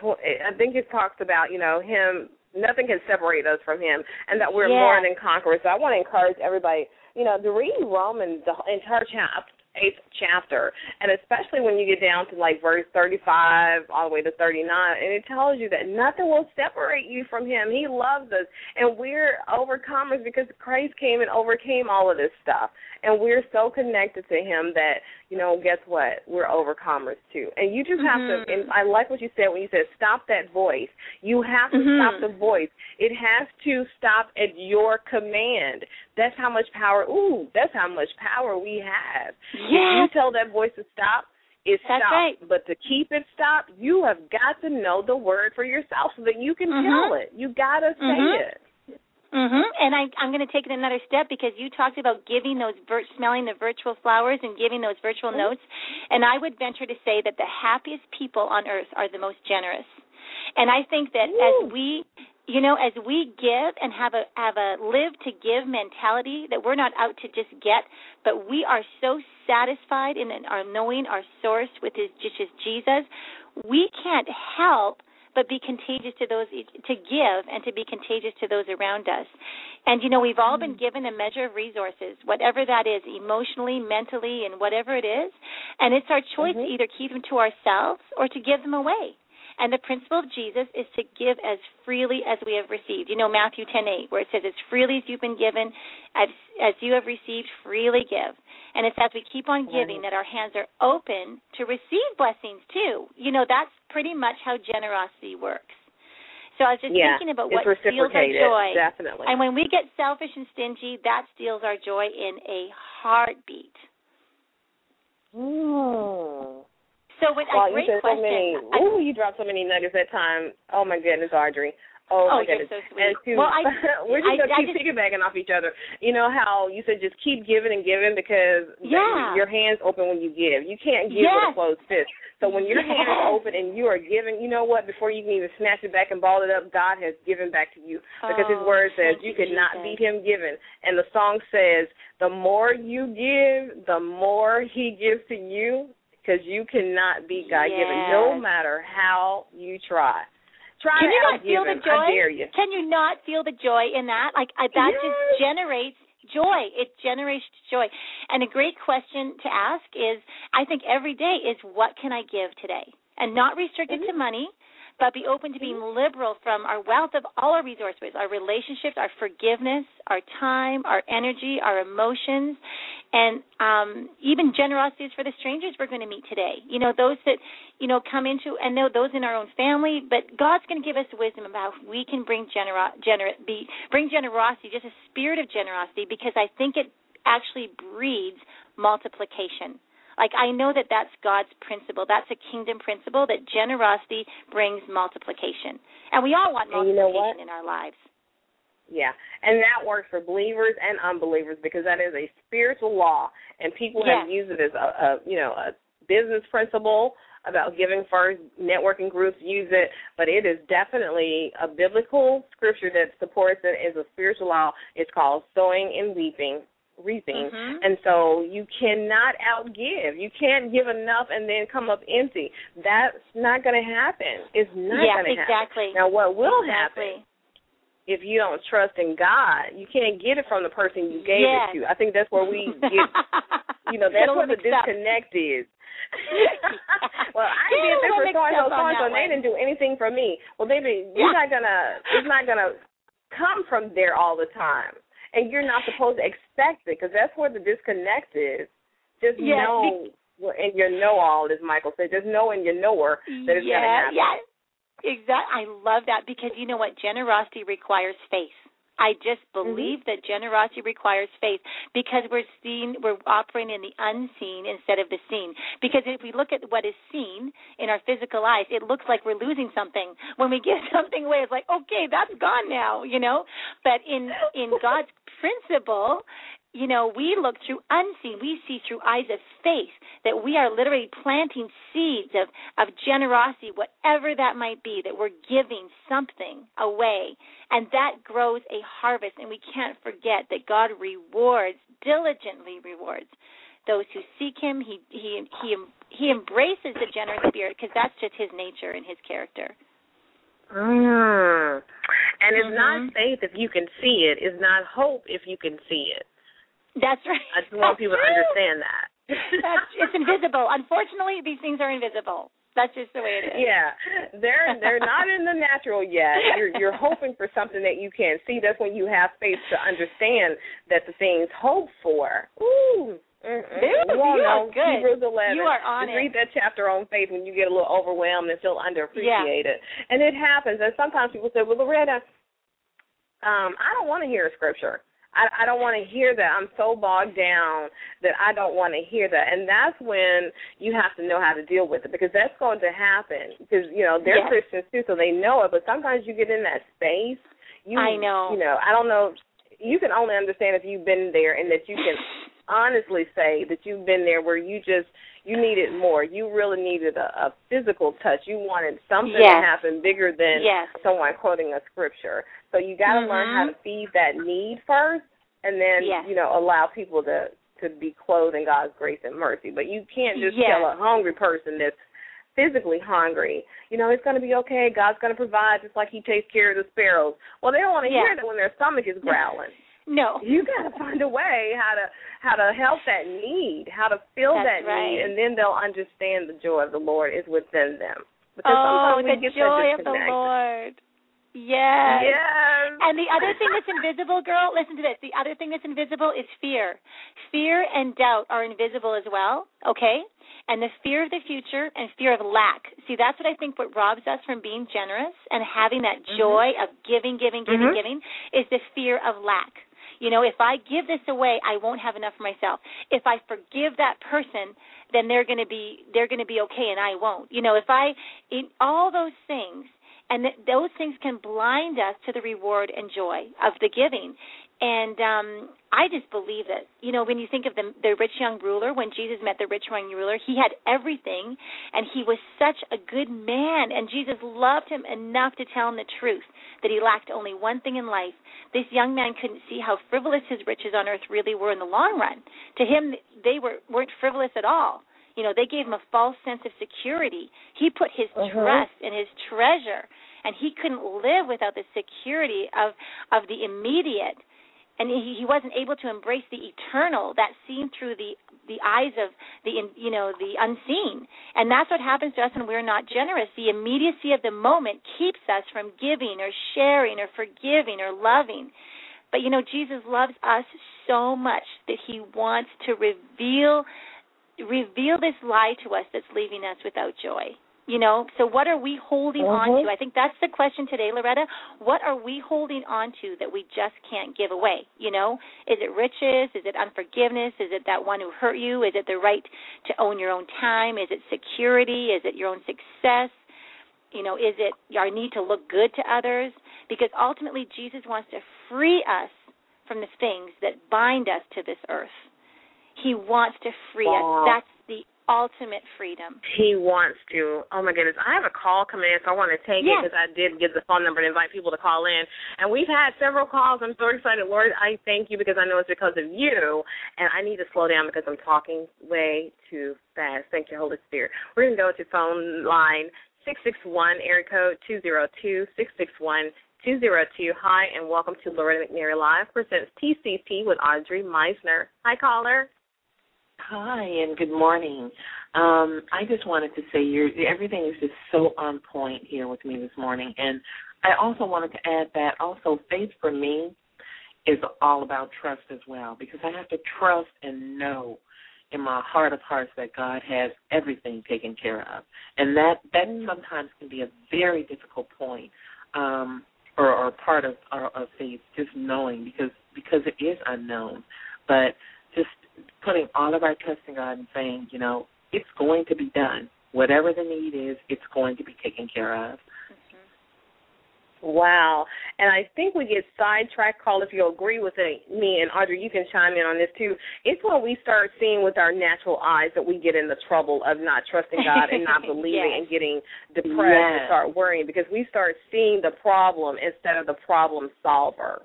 Tw- I think it talks about, you know, him. Nothing can separate us from him, and that we're Yeah. more than conquerors. So I want to encourage everybody, you know, to read Romans the entire chapter eighth chapter, and especially when you get down to like verse 35 all the way to 39, and it tells you that nothing will separate you from Him. He loves us, and we're overcomers because Christ came and overcame all of this stuff, and we're so connected to Him that you know, guess what? We're overcomers too, and you just have Mhm. to. And I like what you said when you said stop that voice. You have to Mhm. stop the voice. It has to stop at your command. That's how much power. Ooh, that's how much power we have. If you tell that voice to stop, it That's stops. right. But to keep it stopped, you have got to know the word for yourself so that you can Mhm. tell it. You gotta say Mhm. it. Mhm. And I, I'm going to take it another step because you talked about giving those vir- smelling the virtual flowers and giving those virtual Mhm. notes, and I would venture to say that the happiest people on earth are the most generous. And I think that Ooh. as we you know as we give and have a have a live to give mentality that we're not out to just get but we are so satisfied in our knowing our source with his just jesus we can't help but be contagious to those to give and to be contagious to those around us. And you know we've all been given a measure of resources whatever that is emotionally mentally and whatever it is and it's our choice to Mhm. either keep them to ourselves or to give them away and the principle of Jesus is to give as freely as we have received. You know Matthew 10:8 where it says as freely as you've been given as as you have received freely give. And it's as we keep on giving that our hands are open to receive blessings too. You know that's pretty much how generosity works. So I was just yeah, thinking about what steals our joy. definitely. And when we get selfish and stingy, that steals our joy in a heartbeat. Mm. So when Wow, a you great said so question. many. I- Ooh, you dropped so many nuggets that time. Oh my goodness, Audrey. Oh, Oh, my goodness. so sweet. And to, Well, I- [LAUGHS] we're just I- gonna I keep just- piggybacking off each other. You know how you said just keep giving and giving because Yeah. your hands open when you give. You can't give with a closed fist. So when your hand is Yes. open and you are giving, you know what? Before you can even snatch it back and ball it up, God has given back to you because His Oh, Word says you you, cannot beat Him giving. And the song says, the more you give, the more He gives to you because you cannot be God given, no matter how you try. Try Can you not feel the joy? I dare you. Can you not feel the joy in that? Like I, that Yes. just generates joy. It generates joy. And a great question to ask is, I think every day is, what can I give today? And not restricted Mm-hmm. to money, but be open to being liberal from our wealth of all our resources, our relationships, our forgiveness, our time, our energy, our emotions, and um, even generosities for the strangers we're going to meet today. You know, those that you know come into and know those in our own family, but God's going to give us wisdom about how we can bring genero- gener- be bring generosity, just a spirit of generosity, because I think it actually breeds multiplication. Like I know that that's God's principle. That's a kingdom principle that generosity brings multiplication. And we all want And you know multiplication in our lives. Yeah, and that works for believers and unbelievers because that is a spiritual law, and people Yes. have used it as a, a you know a business principle about giving first. Networking groups use it, but it is definitely a biblical scripture that supports it as a spiritual law. It's called sowing and weeping. Reaping, Mhm. and so you cannot outgive. You can't give enough and then come up empty. That's not going to happen. It's not yeah, going to exactly. happen. Now, what will happen if you don't trust in God, you can't get it from the person you gave Yes. it to. I think that's where we [LAUGHS] get, you know, that's where the mixed up. disconnect is. [LAUGHS] well, I did this for so and so, so and so, and they didn't do anything for me. Well, baby, Yeah. you're not gonna, it's not gonna come from there all the time, and you're not supposed to expect it because that's where the disconnect is. just Yes, know in your know all, as Michael said, just know in your knower that it's yeah, gonna happen. Yeah, exactly. I love that because you know what? Generosity requires faith. I just Mm-hmm. believe that generosity requires faith because we're seen, we're operating in the unseen instead of the seen. Because if we look at what is seen in our physical eyes, it looks like we're losing something. When we give [LAUGHS] something away, it's like, okay, that's gone now, you know. But in in [LAUGHS] God's principle, you know, we look through unseen. We see through eyes of faith that we are literally planting seeds of, of generosity, whatever that might be, that we're giving something away. And that grows a harvest. And we can't forget that God rewards, diligently rewards those who seek him. He he he he embraces the generous spirit because that's just his nature and his character. Mm. And it's Mhm. not faith if you can see it. It's not hope if you can see it. That's right. I just want people to understand that. [LAUGHS] That's, it's invisible. Unfortunately, these things are invisible. That's just the way it is. Yeah, they're they're not in the natural yet. You're you're hoping for something that you can't see. That's when you have faith to understand that the things hoped for. Ooh. Mm-mm. Dude, you you are good. Hebrews 11. You are on Just it. read that chapter on faith when you get a little overwhelmed and feel underappreciated. And it happens. And sometimes people say, "Well, Loretta, um, I don't want to hear a scripture. I, I don't want to hear that. I'm so bogged down that I don't want to hear that. And that's when you have to know how to deal with it because that's going to happen. Because you know they're Yes. Christians too, so they know it. But sometimes you get in that space. You, I know. You know, I don't know. You can only understand if you've been there, and that you can [LAUGHS] honestly say that you've been there where you just you needed more. You really needed a, a physical touch. You wanted something Yes. to happen bigger than Yes. someone quoting a scripture. So you got to learn how Mhm. to feed that need first, and then Yes. you know allow people to to be clothed in God's grace and mercy. But you can't just Yes. tell a hungry person that's physically hungry, you know, it's going to be okay. God's going to provide just like He takes care of the sparrows. Well, they don't want to Yeah. hear that when their stomach is growling. [LAUGHS] No. You got to find a way how to how to help that need, how to fill That's that right. need, and then they'll understand the joy of the Lord is within them. Because oh, sometimes we the get joy of the. Lord. Yes. Yes. And the other thing that's invisible, girl, listen to this. The other thing that's invisible is fear. Fear and doubt are invisible as well, okay? And the fear of the future and fear of lack. See, that's what I think what robs us from being generous and having that joy of giving, giving, giving, Mhm. giving is the fear of lack. You know, if I give this away, I won't have enough for myself. If I forgive that person, then they're going to be they're going to be okay and I won't. You know, if I in all those things and th- those things can blind us to the reward and joy of the giving. And um I just believe that you know when you think of the the rich young ruler when Jesus met the rich young ruler he had everything and he was such a good man and Jesus loved him enough to tell him the truth that he lacked only one thing in life. This young man couldn't see how frivolous his riches on earth really were in the long run. To him they were weren't frivolous at all. You know they gave him a false sense of security. He put his Mhm. trust in his treasure and he couldn't live without the security of of the immediate. And he, he wasn't able to embrace the eternal that seen through the the eyes of the you know the unseen. And that's what happens to us when we're not generous. The immediacy of the moment keeps us from giving or sharing or forgiving or loving. But you know Jesus loves us so much that he wants to reveal reveal this lie to us that's leaving us without joy you know? So what are we holding on Mhm. to i think that's the question today loretta. What are we holding on to that we just can't give away you know? Is it riches? Is it unforgiveness? Is it that one who hurt you? Is it the right to own your own time? Is it security? Is it your own success? You know is it our need to look good to others? Because ultimately jesus wants to free us from the things that bind us to this earth. He wants to free Wow. us that's ultimate freedom He wants to. Oh my goodness, I have a call coming in, so I want to take it because I did give the phone number to invite people to call in, and we've had several calls. I'm so excited, Lord. I thank you because I know it's because of you, and I need to slow down because I'm talking way too fast. Thank you, Holy Spirit. We're gonna go to phone line six six one, area code two zero two six six one. 202. Hi, and welcome to Loretta McNary Live presents TCP with Audrey Meisner. Hi, caller. Hi and good morning. Um, I just wanted to say you're, everything is just so on point here with me this morning, and I also wanted to add that also faith for me is all about trust as well because I have to trust and know, in my heart of hearts that God has everything taken care of, and that that sometimes can be a very difficult point, um, or, or part of of faith, just knowing because because it is unknown, but just putting all of our trust in God and saying, you know, it's going to be done. Whatever the need is, it's going to be taken care of. Wow. And I think we get sidetracked, Carl, if you agree with it, me and Audrey, you can chime in on this too. It's when we start seeing with our natural eyes that we get in the trouble of not trusting God and not [LAUGHS] believing Yes. and getting depressed and start worrying because we start seeing the problem instead of the problem solver.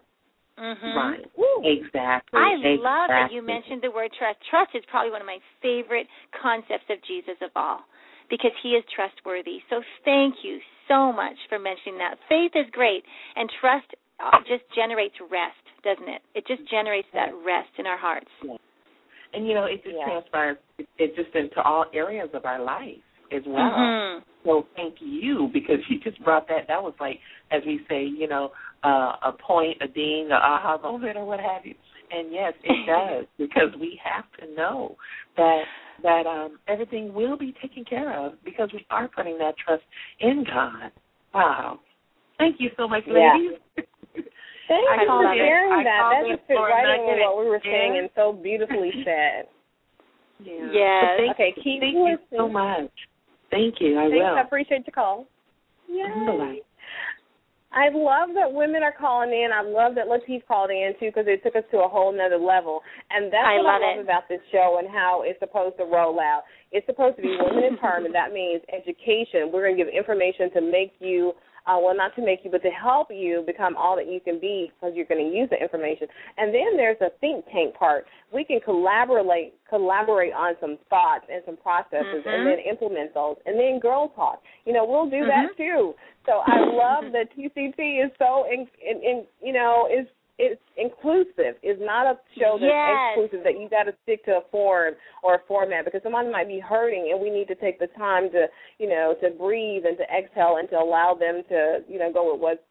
Mhm. Right. Woo. Exactly. I love that you mentioned the word trust. Trust is probably one of my favorite concepts of Jesus of all because he is trustworthy. So thank you so much for mentioning that. Faith is great and trust uh, just generates rest, doesn't it? It just generates that rest in our hearts. And you know, it just Yeah. transpires it, it just into all areas of our life as well. Mhm. So thank you because you just brought that. That was like, as we say, you know, uh, a point, a ding, a aha moment, or what have you. And yes, it [LAUGHS] does because we have to know that that um, everything will be taken care of because we are putting that trust in God. Wow! Thank you so much, Yeah. ladies. [LAUGHS] Thank I you for sharing I that. That just fit right in with what we were saying Yeah. and so beautifully said. Yeah. Yes. Thank, Okay, keep thank you so much. Thank you. I Thanks. will. I appreciate the call. Yeah. I love that women are calling in. I love that Latif called in too because it took us to a whole nother level. And that's I what love I love it. about this show and how it's supposed to roll out. It's supposed to be women empowerment. That means education. We're going to give information to make you, uh, well, not to make you, but to help you become all that you can be because you're going to use the information. And then there's a think tank part. We can collaborate collaborate on some thoughts and some processes, Mhm. and then implement those. And then girl talk. You know, we'll do that Mhm. too. So I love that TCT is so, in, in, in, you know, is it's inclusive. It's not a show that's Yes. exclusive that you got to stick to a form or a format because someone might be hurting, and we need to take the time to, you know, to breathe and to exhale and to allow them to, you know, go with what's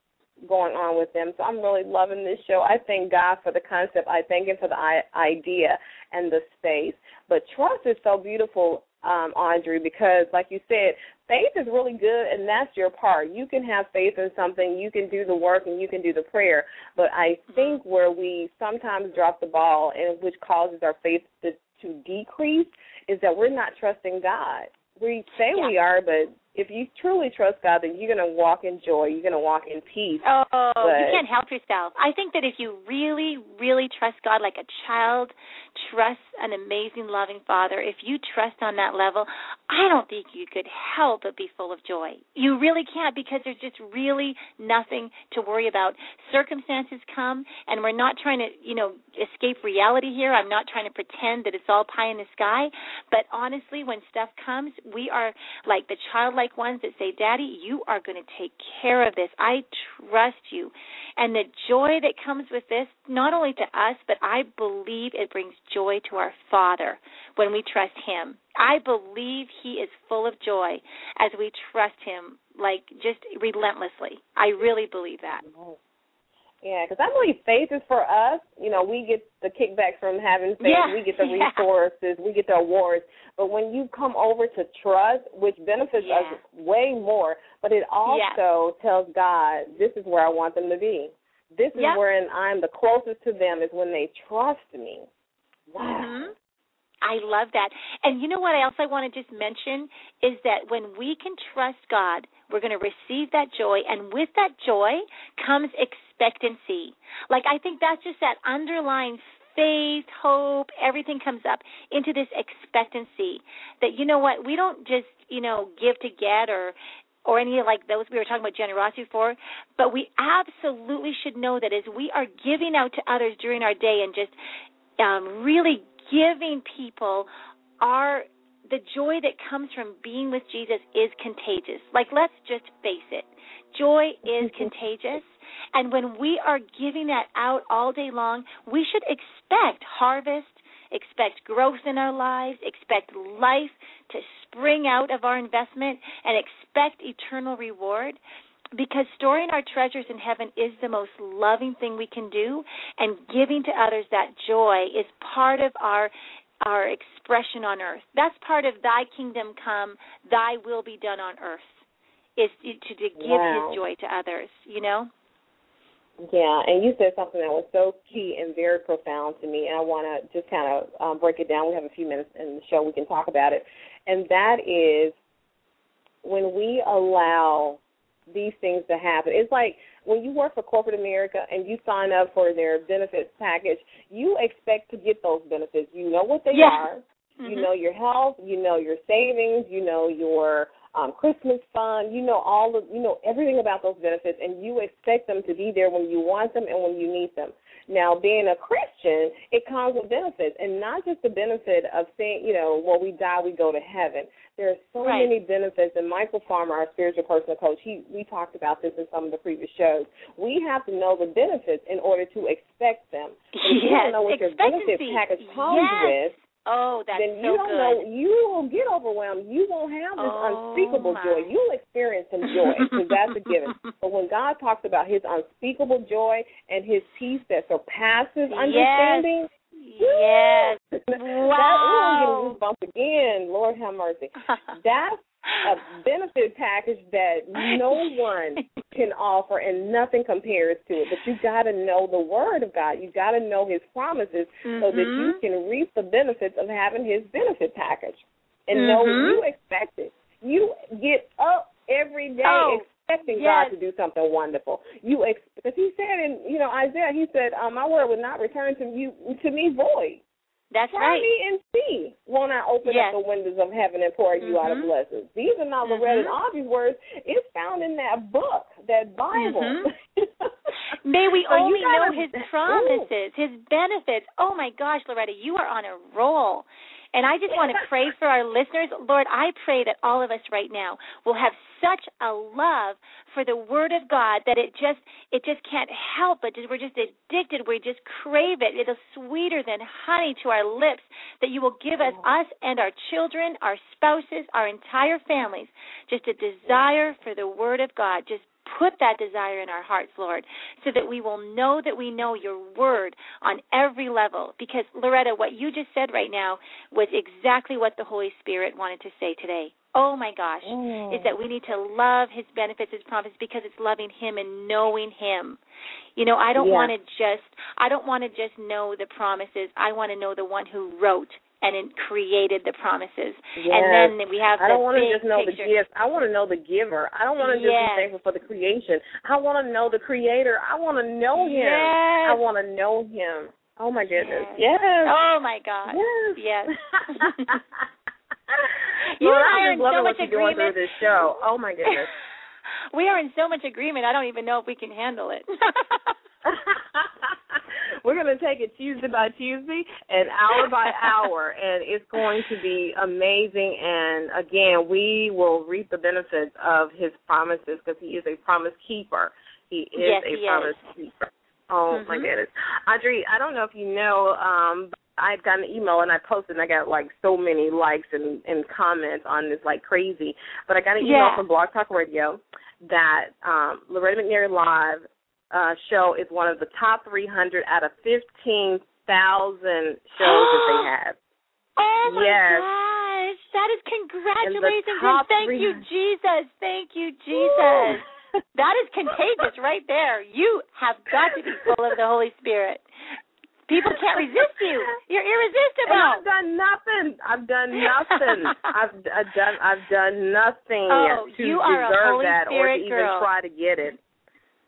going on with them. So I'm really loving this show. I thank God for the concept. I thank Him for the I- idea and the space. But trust is so beautiful, um, Audrey, because like you said, faith is really good, and that's your part. You can have faith in something, you can do the work, and you can do the prayer. But I think where we sometimes drop the ball, and which causes our faith to, to decrease, is that we're not trusting God. We say Yeah. we are, but if you truly trust God, then you're going to walk in joy. You're going to walk in peace. Oh, you can't help yourself. I think that if you really, really trust God like a child trusts an amazing, loving Father, if you trust on that level, I don't think you could help but be full of joy. You really can't because there's just really nothing to worry about. Circumstances come, and we're not trying to, you know, escape reality here. I'm not trying to pretend that it's all pie in the sky, but honestly, when stuff comes, we are like the childlike ones that say, Daddy, you are going to take care of this. I trust you. And the joy that comes with this, not only to us, but I believe it brings joy to our Father when we trust Him. I believe He is full of joy as we trust Him, like just relentlessly. I really believe that. Yeah, because I believe faith is for us. You know, we get the kickbacks from having faith. Yeah, we get the [LAUGHS] yeah. resources. We get the awards. But when you come over to trust, which benefits Yeah. us way more, but it also tells God, this is where I want them to be. This is where I'm the closest to them is when they trust me. Wow. hmm I love that. And you know what else I want to just mention is that when we can trust God, we're going to receive that joy, and with that joy comes expectancy. Like I think that's just that underlying faith, hope, everything comes up into this expectancy that you know what, we don't just, you know, give to get or or any like those we were talking about generosity for, but we absolutely should know that as we are giving out to others during our day and just um, really giving people our the joy that comes from being with Jesus is contagious. Like let's just face it. Joy is mm-hmm. contagious. And when we are giving that out all day long, we should expect harvest, expect growth in our lives, expect life to spring out of our investment, and expect eternal reward. Because storing our treasures in heaven is the most loving thing we can do, and giving to others that joy is part of our our expression on earth. That's part of thy kingdom come, thy will be done on earth. Is to, to give Wow. his joy to others, you know? Yeah, and you said something that was so key and very profound to me, and I want to just kind of um, break it down. We have a few minutes in the show; we can talk about it, and that is when we allow these things to happen. It's like when you work for corporate America and you sign up for their benefits package, you expect to get those benefits. You know what they are. You Mhm. know your health, you know your savings, you know your um, Christmas fund, you know all of you know everything about those benefits, and you expect them to be there when you want them and when you need them. Now, being a Christian, it comes with benefits, and not just the benefit of saying, you know, when we die, we go to heaven. There are so Right. many benefits, and Michael Farmer, our spiritual personal coach, he we talked about this in some of the previous shows. We have to know the benefits in order to expect them. If you Yes, don't know what your benefit expectancy. package comes Yes. with, Oh, that's then so you don't good. know you will get overwhelmed. You won't have this Oh, unspeakable my. joy. You'll experience some joy because that's a given. [LAUGHS] But when God talks about His unspeakable joy and His peace that surpasses understanding, Yes. [LAUGHS] that, Wow. ooh, getting goosebumps again. Lord have mercy. [LAUGHS] That's a benefit package that no one can offer and nothing compares to it. But you got to know the Word of God. You got to know His promises so that you Mhm. can reap the benefits of having His benefit package and know Mhm. you expect it. You get up every day Oh, expecting yes. God to do something wonderful. You ex- because He said in you know Isaiah, He said, um, "My word would not return to you to me void." That's Try right. me and see. Won't I open Yes. up the windows of heaven and pour you out a Mhm. blessing? These are not Loretta and. Audrey's words. It's found in that book, that Bible. Mhm. [LAUGHS] May we So only know gotta- his promises, his benefits. Oh my gosh, Loretta, you are on a roll. And I just want to pray for our listeners. Lord, I pray that all of us right now will have such a love for the word of God that it just it just can't help but we're just addicted. We just crave it. It is sweeter than honey to our lips that you will give us us and our children, our spouses, our entire families just a desire for the word of God. Just put that desire in our hearts, Lord, so that we will know that we know your word on every level. Because, Loretta, what you just said right now was exactly what the Holy Spirit wanted to say today. Oh my gosh, oh. is that we need to love his benefits, his promises, because it's loving him and knowing him. You know, I don't Yeah. want to just I don't want to just know the promises. I want to know the one who wrote and it created the promises. Yes. And then we have. I don't want to just know picture. the gift. I want to know the giver. I don't want to just Yes. be thankful for the creation. I want to know the creator. I want to know him. Yes. I want to know him. Oh my goodness. Yes. Oh my God. Yes. Yes. [LAUGHS] You Lord, and I are just in loving so what much you're doing agreement. through this show. Oh my goodness. [LAUGHS] we are in so much agreement. I don't even know if we can handle it. [LAUGHS] We're going to take it Tuesday by Tuesday and hour by [LAUGHS] hour, and it's going to be amazing. And again, we will reap the benefits of his promises because he is a promise keeper. He is Yes, a he is. promise keeper. Oh my Mhm. goodness, Audrey, I don't know if you know, um, but I've got an email and I posted and I got like so many likes and, and comments on this like crazy. But I got an email Yeah. from Blog Talk Radio that um, Loretta McNary Live uh, show is one of the top 300 out of 15,000 shows that they have. [GASPS] oh my Yes. gosh. That is congratulations and thank you, Jesus. Thank you, Jesus. [LAUGHS] That is contagious right there. You have got to be full of the Holy Spirit. People can't resist you. You're And irresistible. I've done nothing. I've done nothing. I've, I've done I've done nothing [LAUGHS] Oh, to you are a deserve Holy that or Spirit to even try to get it.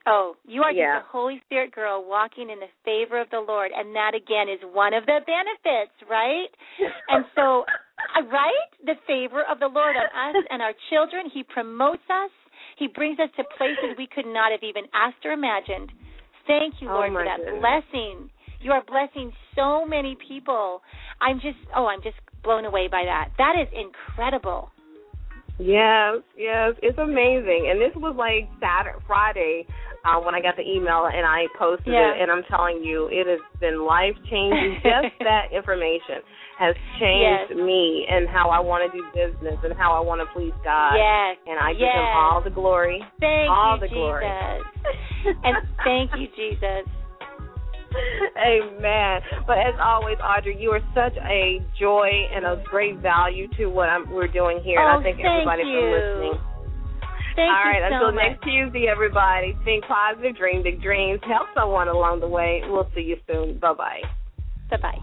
Oh, you are Yeah. just a Holy Spirit girl walking in the favor of the Lord, and that again is one of the benefits, right? [LAUGHS] And so, uh, right, the favor of the Lord on us and our children. He promotes us. He brings us to places we could not have even asked or imagined. Thank you, Oh, Lord, my for that goodness. blessing. You are blessing so many people. I'm just, oh, I'm just blown away by that. That is incredible. Yes, yes, it's amazing. And this was like Saturday, Friday, uh, when I got the email and I posted Yeah. it. And I'm telling you, it has been life changing. [LAUGHS] Just that information has changed Yes. me and how I want to do business and how I want to please God. yes. And I give yes. Him all the glory. Thank all you, the Jesus. glory. [LAUGHS] and thank you, Jesus. Amen. But as always, Audrey, you are such a joy and a great value to what I'm, we're doing here, oh, and I thank, thank everybody you. for listening. Thank All right, you so until much. next Tuesday, everybody. Think positive, dream big dreams, help someone along the way. We'll see you soon. Bye bye. Bye bye.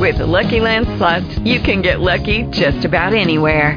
With the Lucky Land Slots, you can get lucky just about anywhere.